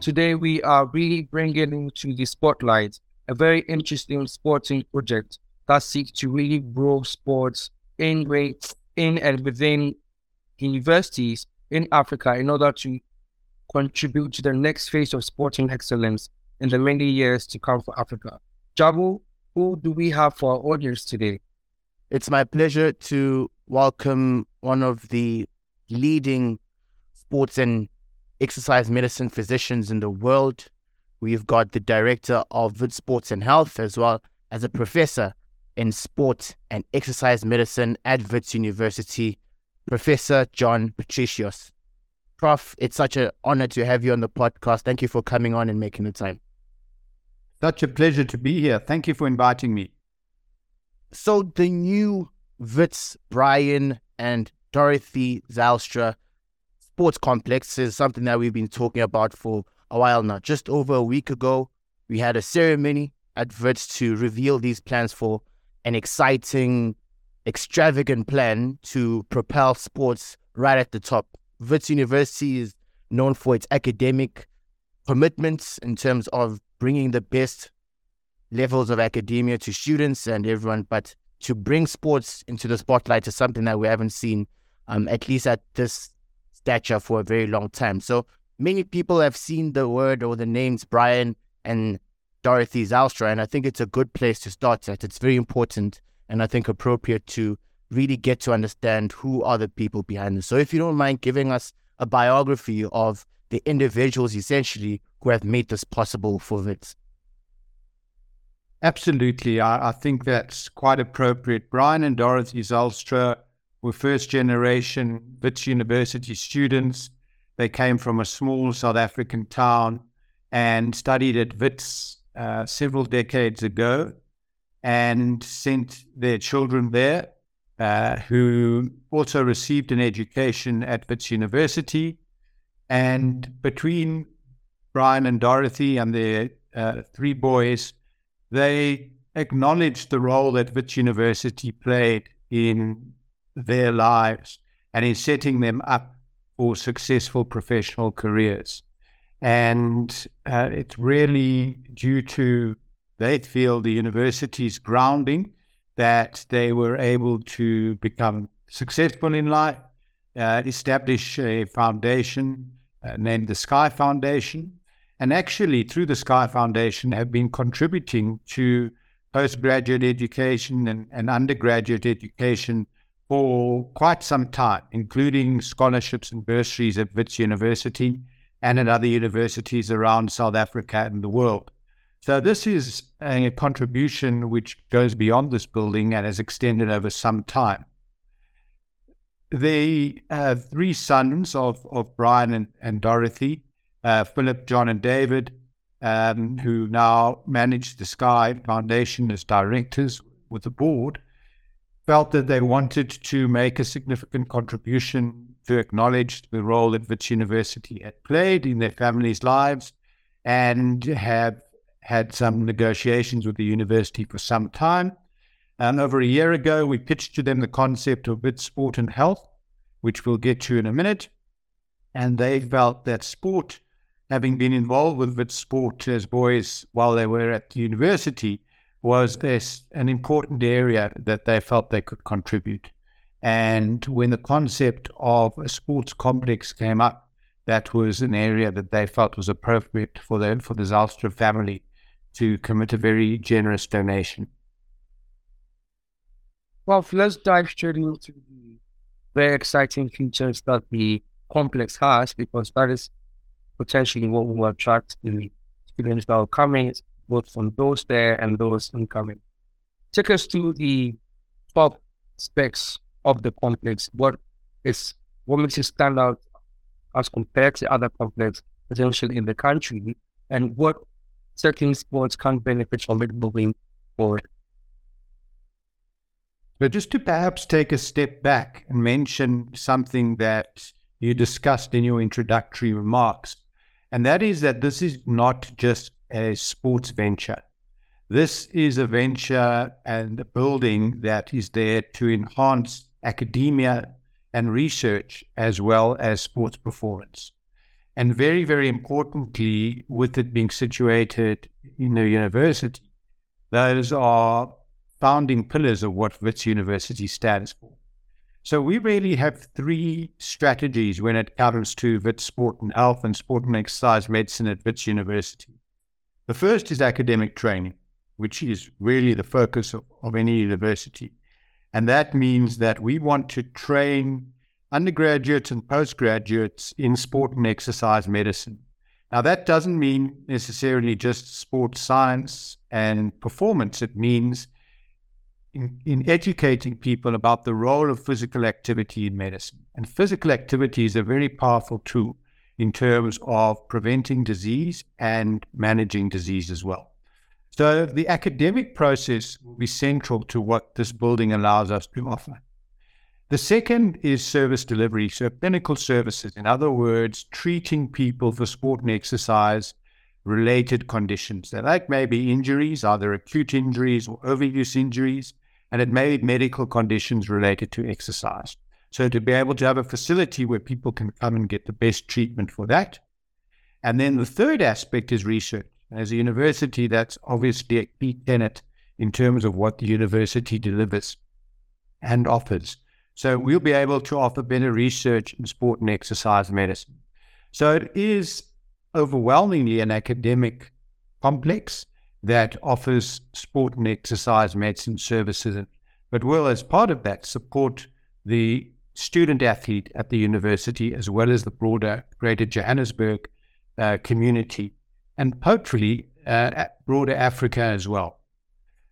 Today, we are really bringing into the spotlight a very interesting sporting project that seeks to really grow sports in, in and within universities in Africa in order to contribute to the next phase of sporting excellence in the many years to come for Africa. Jabu, who do we have for our audience today? It's my pleasure to welcome one of the leading sports and exercise medicine physicians in the world. We've got the director of Wits Sports and Health, as well as a professor in sport and exercise medicine at Wits University, Professor Jon Patricios. Prof, it's such an honor to have you on the podcast. Thank you for coming on and making the time. Such a pleasure to be here. Thank you for inviting me. So, the new Wits, Brian, and Dorothy Zylstra sports complex is something that we've been talking about for a while now. Just over a week ago, we had a ceremony at Wits to reveal these plans for an exciting, extravagant plan to propel sports right at the top. Wits University is known for its academic commitments in terms of bringing the best levels of academia to students and everyone, but to bring sports into the spotlight is something that we haven't seen, um, at least at this stature, for a very long time. So many people have seen the word or the names Brian and Dorothy Zylstra, and I think it's a good place to start at. It's very important and I think appropriate to really get to understand who are the people behind this. So if you don't mind giving us a biography of the individuals essentially who have made this possible for Wits. Absolutely. I, I, think that's quite appropriate. Brian and Dorothy Zylstra were first generation Wits University students. They came from a small South African town and studied at Wits uh, several decades ago and sent their children there, uh, who also received an education at Wits University. And between Brian and Dorothy and their uh, three boys, they acknowledged the role that Wits University played in their lives and in setting them up for successful professional careers. And uh, it's really due to, they feel, the university's grounding that they were able to become successful in life, uh, establish a foundation uh, named the Skye Foundation, and actually through the Skye Foundation have been contributing to postgraduate education and, and undergraduate education for quite some time, including scholarships and bursaries at Wits University and at other universities around South Africa and the world. So this is a contribution which goes beyond this building and has extended over some time. The uh, three sons of, of Brian and, and Dorothy uh, Philip, John, and David, um, who now manage the Skye Foundation as directors with the board, felt that they wanted to make a significant contribution to acknowledge the role that Wits University had played in their families' lives and have had some negotiations with the university for some time. And over a year ago, we pitched to them the concept of Wits Sport and Health, which we'll get to in a minute. And they felt that sport having been involved with, with sport as boys while they were at the university, was this an important area that they felt they could contribute. And when the concept of a sports complex came up, that was an area that they felt was appropriate for the for the Zylstra family to commit a very generous donation. Well, let's dive straight into the very exciting features that the complex has, because that is potentially what will attract the students that are coming, both from those there and those incoming. Take us to the top specs of the complex. What is what makes it stand out as compared to other complex potentially in the country, and what certain sports can benefit from it moving forward. But just to perhaps take a step back and mention something that you discussed in your introductory remarks, and that is that this is not just a sports venture. This is a venture and a building that is there to enhance academia, and research as well as sports performance. And very, very importantly, with it being situated in a university, those are founding pillars of what Wits University stands for. So we really have three strategies when it comes to Wits Sport and Health and Sport and Exercise Medicine at Wits University. The first is academic training, which is really the focus of, of any university. And that means that we want to train undergraduates and postgraduates in sport and exercise medicine. Now, that doesn't mean necessarily just sports science and performance. It means in, in educating people about the role of physical activity in medicine. And physical activity is a very powerful tool in terms of preventing disease and managing disease as well. So the academic process will be central to what this building allows us to offer. The second is service delivery, so clinical services. In other words, treating people for sport and exercise related conditions. They like maybe injuries, either acute injuries or overuse injuries, and it may be medical conditions related to exercise. So to be able to have a facility where people can come and get the best treatment for that. And then the third aspect is research. As a university, that's obviously a key tenet in terms of what the university delivers and offers. So we'll be able to offer better research in sport and exercise medicine. So it is overwhelmingly an academic complex that offers sport and exercise medicine services, but will, as part of that, support the student athlete at the university as well as the broader Greater Johannesburg uh, community and hopefully uh, broader Africa as well.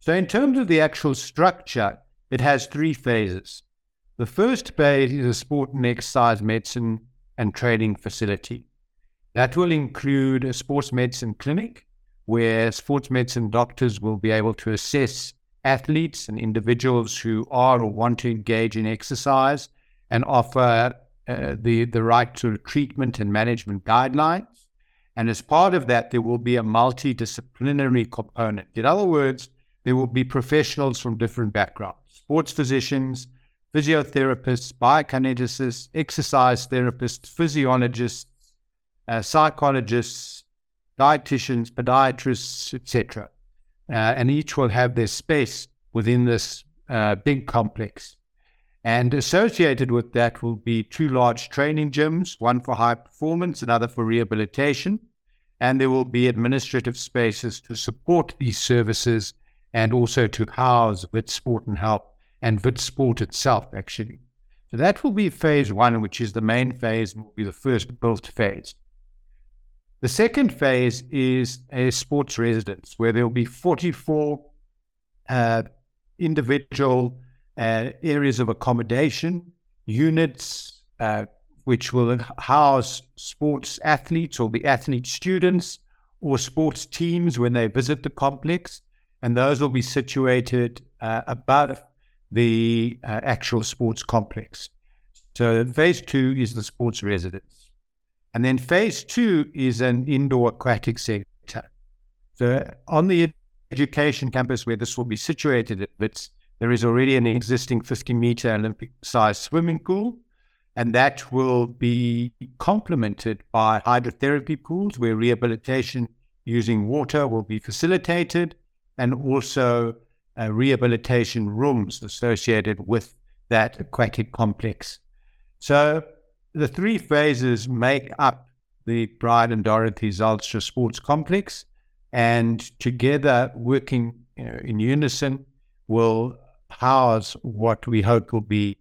So, in terms of the actual structure, it has three phases. The first phase is a sport and exercise medicine and training facility. That will include a sports medicine clinic, where sports medicine doctors will be able to assess athletes and individuals who are or want to engage in exercise and offer uh, the, the right to treatment and management guidelines. And as part of that, there will be a multidisciplinary component. In other words, there will be professionals from different backgrounds sports physicians, physiotherapists, biokineticists, exercise therapists, physiologists, uh, psychologists, dietitians, podiatrists, etc. Uh, and each will have their space within this uh, big complex. And associated with that will be two large training gyms, one for high performance, another for rehabilitation. And there will be administrative spaces to support these services and also to house Wits Sport and Health and Wits Sport itself, actually. So that will be phase one, which is the main phase will be the first built phase. The second phase is a sports residence where there will be 44 uh, individual uh, areas of accommodation, units, uh, which will house sports athletes or the athlete students or sports teams when they visit the complex. And those will be situated uh, above the uh, actual sports complex. So phase two is the sports residence. And then phase two is an indoor aquatic center. So on the education campus where this will be situated, it's, there is already an existing 50 meter Olympic sized swimming pool. And that will be complemented by hydrotherapy pools where rehabilitation using water will be facilitated and also uh, rehabilitation rooms associated with that aquatic complex. So the three phases make up the Brian and Dorothy Zylstra Sports Complex, and together, working you know, in unison, will house what we hope will be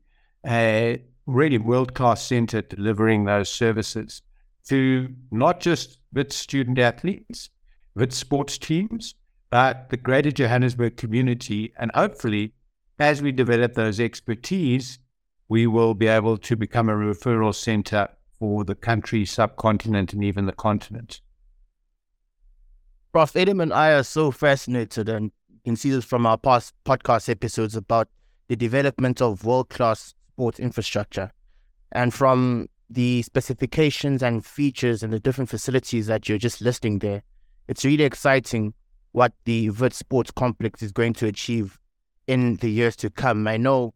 a really world class center delivering those services to not just Wits student athletes, Wits sports teams, but the greater Johannesburg community. And hopefully, as we develop those expertise, we will be able to become a referral center for the country, subcontinent, and even the continent. Prof. And I are so fascinated, and can see this from our past podcast episodes about the development of world class sports infrastructure. And from the specifications and features and the different facilities that you're just listing there, it's really exciting what the Wits Sports Complex is going to achieve in the years to come. I know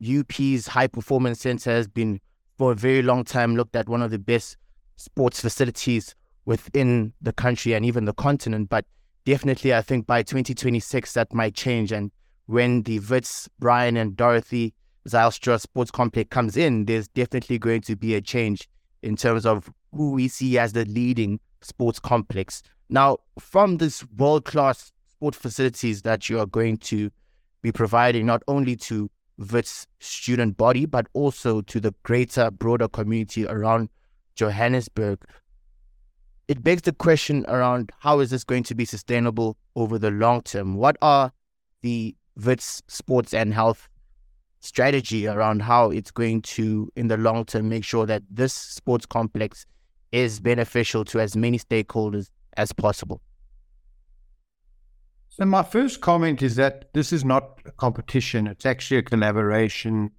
UP's high performance center has been for a very long time looked at one of the best sports facilities within the country and even the continent. But definitely, I think by 2026 that might change. And when the Wits, Brian, and Dorothy Zylstra Sports Complex comes in, there's definitely going to be a change in terms of who we see as the leading sports complex. Now, from this world class sport facilities that you are going to be providing, not only to Wits student body, but also to the greater, broader community around Johannesburg, it begs the question around how is this going to be sustainable over the long term? What are the Wits sports and health strategy around how it's going to, in the long term, make sure that this sports complex is beneficial to as many stakeholders as possible. So, my first comment is that this is not a competition, it's actually a collaboration.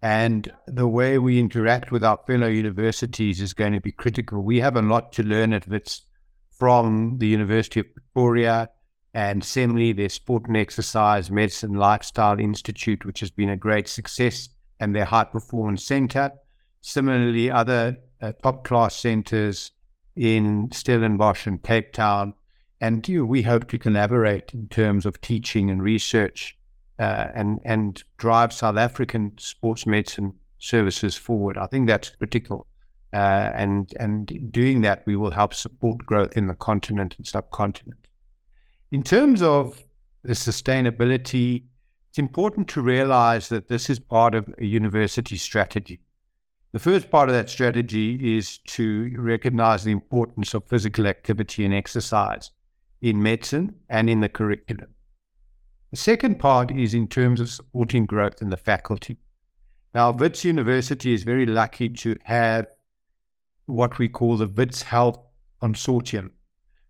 And the way we interact with our fellow universities is going to be critical. We have a lot to learn at WITS from the University of Pretoria, and similarly, their Sport and Exercise Medicine Lifestyle Institute, which has been a great success, and their High Performance Center. Similarly, other uh, top class centers in Stellenbosch and Cape Town. And you know, we hope to collaborate in terms of teaching and research uh, and, and drive South African sports medicine services forward. I think that's critical. Uh, and, and doing that, we will help support growth in the continent and subcontinent. In terms of the sustainability, it's important to realize that this is part of a university strategy. The first part of that strategy is to recognize the importance of physical activity and exercise in medicine and in the curriculum. The second part is in terms of supporting growth in the faculty. Now, WITS University is very lucky to have what we call the WITS Health Consortium.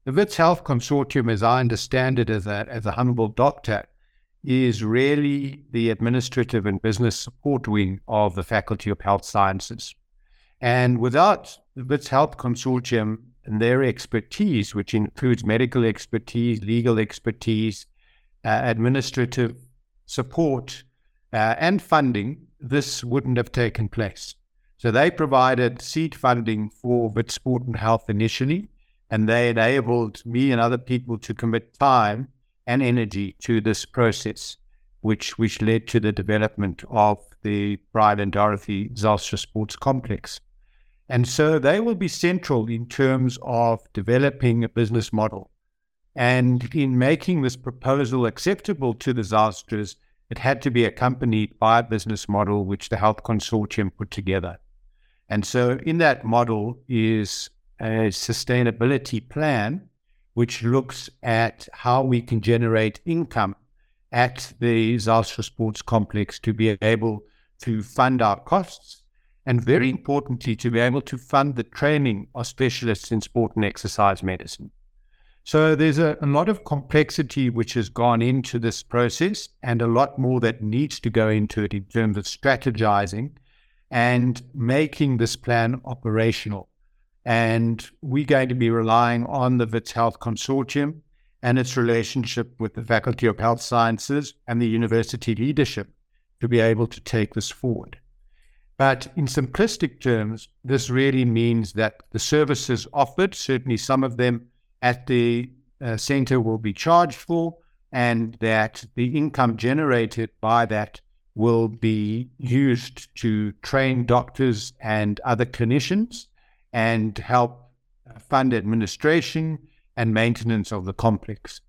The WITS Health Consortium, as I understand it as a, as a humble doctor, is really the administrative and business support wing of the Faculty of Health Sciences. And without the WITS Health Consortium and their expertise, which includes medical expertise, legal expertise, administrative support, uh, and funding, this wouldn't have taken place. So they provided seed funding for WITS Sport and Health initially and they enabled me and other people to commit time and energy to this process, which which led to the development of the Brian and Dorothy Zylstra Sports Complex. And so they will be central in terms of developing a business model. And in making this proposal acceptable to the Zylstras, it had to be accompanied by a business model which the Health Consortium put together. And so in that model is a sustainability plan which looks at how we can generate income at the Zylstra Sports Complex to be able to fund our costs and very importantly to be able to fund the training of specialists in sport and exercise medicine. So there's a, a, lot of complexity which has gone into this process and a lot more that needs to go into it in terms of strategizing and making this plan operational. And we're going to be relying on the WITS Health Consortium and its relationship with the Faculty of Health Sciences and the university leadership to be able to take this forward. But in simplistic terms, this really means that the services offered, certainly some of them at the uh, center will be charged for, and that the income generated by that will be used to train doctors and other clinicians and help fund administration and maintenance of the complex.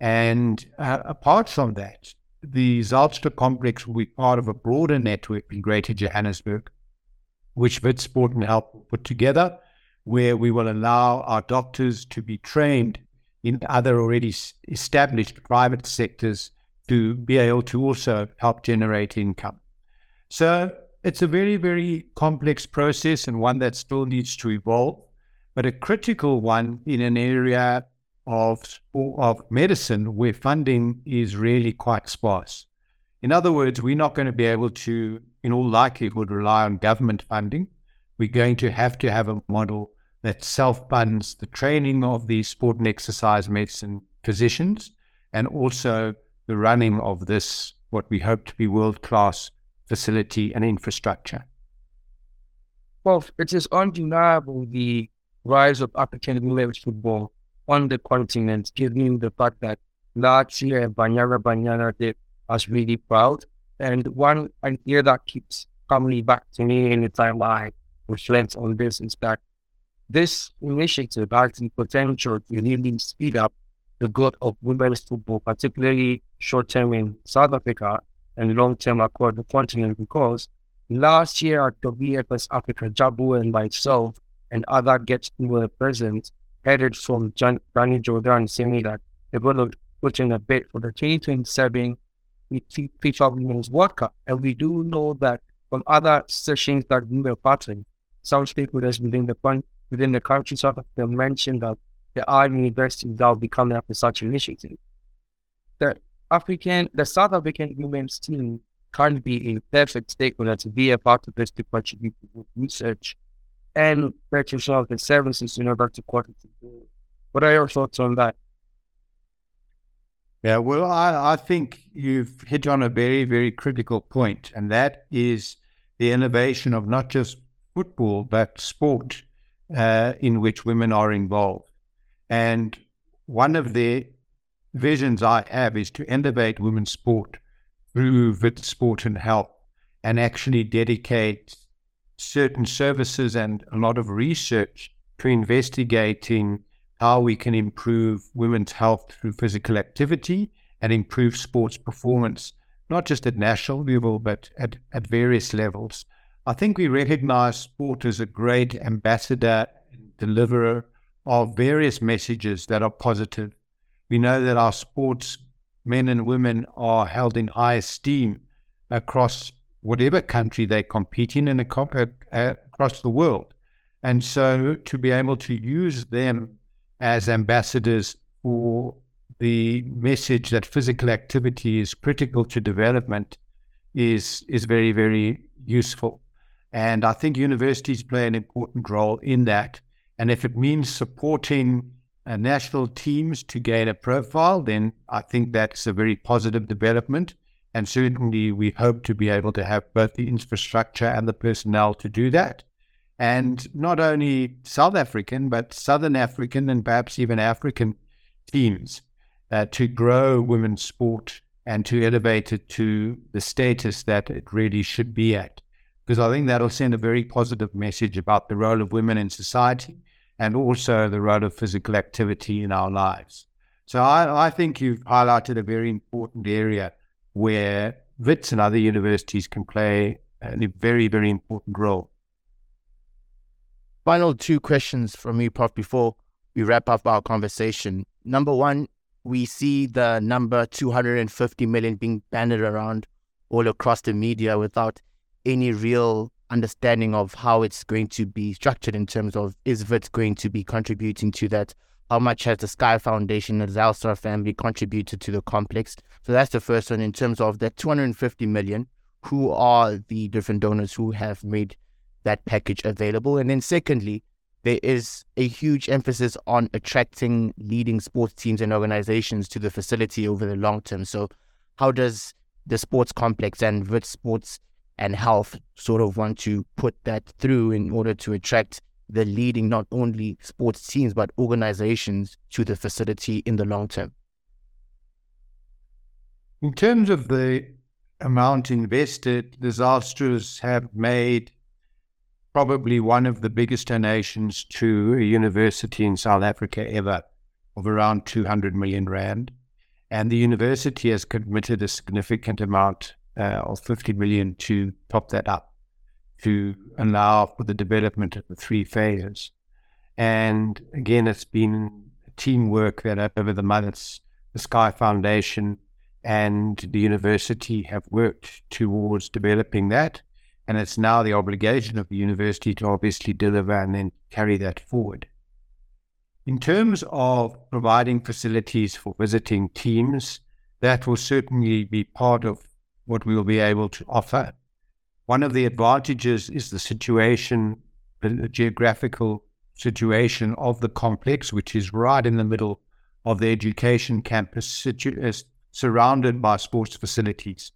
And uh, apart from that, the Zylstra complex will be part of a broader network in Greater Johannesburg, which Wits Sport and will put together, where we will allow our doctors to be trained in other already established private sectors to be able to also help generate income. So it's a very, very complex process and one that still needs to evolve, but a critical one in an area of, of medicine where funding is really quite sparse. In other words, we're not going to be able to, in all likelihood, rely on government funding. We're going to have to have a model that self funds the training of these sport and exercise medicine physicians and also the running of this, what we hope to be world class facility and infrastructure? Well, it is undeniable the rise of African women's football on the continent, given the fact that last year Banyana Banyana did us really proud. And one idea that keeps coming back to me anytime I reflect on this is that this initiative has the potential to really speed up the growth of women's football, particularly short term in South Africa and long term across the continent, because last year at WFS Africa, Jabu and myself and other guests who were present headed from John, Danny Jordaan saying that they're going to put in a bid for the 2027 FIFA Women's World Cup. And we do know that from other sessions that we were participating, some stakeholders within the within the country of they mentioned that there are universities that will be coming up with such initiatives. The African, the South African women's team can't be a perfect stakeholder to be a part of this to contribute to research and purchase of the services in order to quality. What are your thoughts on that? Yeah, well, I, I think you've hit on a very, very critical point, and that is the innovation of not just football, but sport uh, in which women are involved. And one of the visions I have is to innovate women's sport through Wits Sport and Health and actually dedicate certain services and a lot of research to investigating how we can improve women's health through physical activity and improve sports performance, not just at national level, but at, at various levels. I think we recognize sport as a great ambassador and deliverer of various messages that are positive. We know that our sports men and women are held in high esteem across whatever country they compete in and across the world. And so to be able to use them as ambassadors for the message that physical activity is critical to development is is very, very useful. And I think universities play an important role in that. And if it means supporting uh, national teams to gain a profile, then I think that's a very positive development. And certainly we hope to be able to have both the infrastructure and the personnel to do that. And not only South African, but Southern African and perhaps even African teams uh, to grow women's sport and to elevate it to the status that it really should be at. Because I think that'll send a very positive message about the role of women in society and also the role of physical activity in our lives. So I, I think you've highlighted a very important area where WITS and other universities can play a very, very important role. Final two questions from me, Prof, before we wrap up our conversation. Number one, we see the number 250 million being banded around all across the media without any real understanding of how it's going to be structured in terms of is WITS going to be contributing to that how much has the Skye Foundation and the Zylstra family contributed to the complex? So that's the first one in terms of that 250 million. Who are the different donors who have made that package available? And then secondly, there is a huge emphasis on attracting leading sports teams and organizations to the facility over the long term. So how does the sports complex and Wits Sports and Health sort of want to put that through in order to attract the leading not only sports teams but organizations to the facility in the long term? In terms of the amount invested, Zylstras have made probably one of the biggest donations to a university in South Africa ever of around 200 million rand. And the university has committed a significant amount uh, of 50 million to top that up to allow for the development of the three phases. And again, it's been teamwork that over the months, the Skye Foundation and the university have worked towards developing that. And it's now the obligation of the university to obviously deliver and then carry that forward. In terms of providing facilities for visiting teams, that will certainly be part of what we will be able to offer. One of the advantages is the situation, the geographical situation of the complex, which is right in the middle of the education campus, situ- surrounded by sports facilities.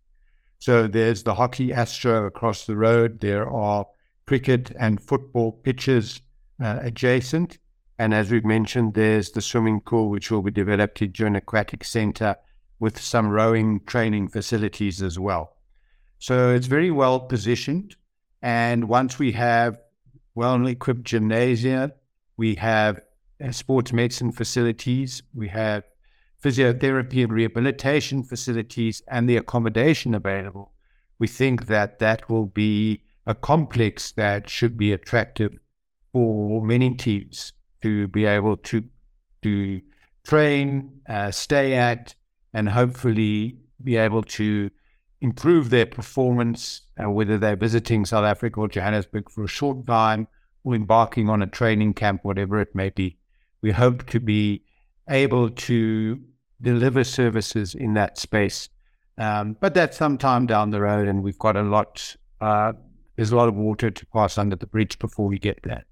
So there's the hockey astro across the road. There are cricket and football pitches uh, adjacent. And as we've mentioned, there's the swimming pool, which will be developed into an aquatic center with some rowing training facilities as well. So it's very well positioned. And once we have well equipped gymnasia, we have uh, sports medicine facilities, we have physiotherapy and rehabilitation facilities, and the accommodation available. We think that that will be a complex that should be attractive for many teams to be able to to train, uh, stay at, and hopefully be able to improve their performance, uh, whether they're visiting South Africa or Johannesburg for a short time or embarking on a training camp, whatever it may be. We hope to be able to deliver services in that space. Um, but that's some time down the road, and we've got a lot, uh, there's a lot of water to pass under the bridge before we get there.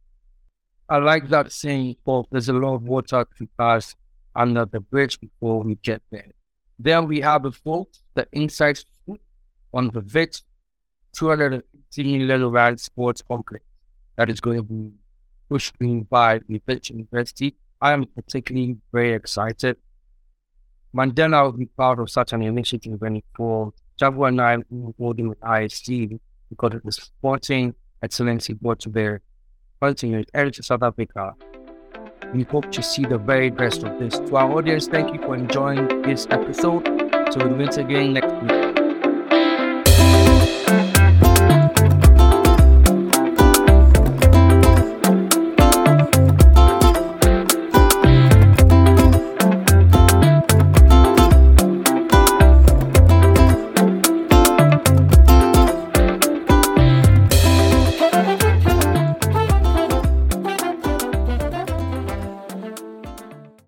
I like that saying, Paul. There's a lot of water to pass under the bridge before we get there. Then we have a vote, the insights on the VIT 250 million rand sports complex that is going to be pushed in by the Wits University. I am particularly very excited. Mandela will be part of such an initiative when it for Jabu and I are holding with IST because of the sporting excellency brought to bear continuing Heritage South Africa. We hope to see the very best of this. To our audience, thank you for enjoying this episode. So we'll meet again next week.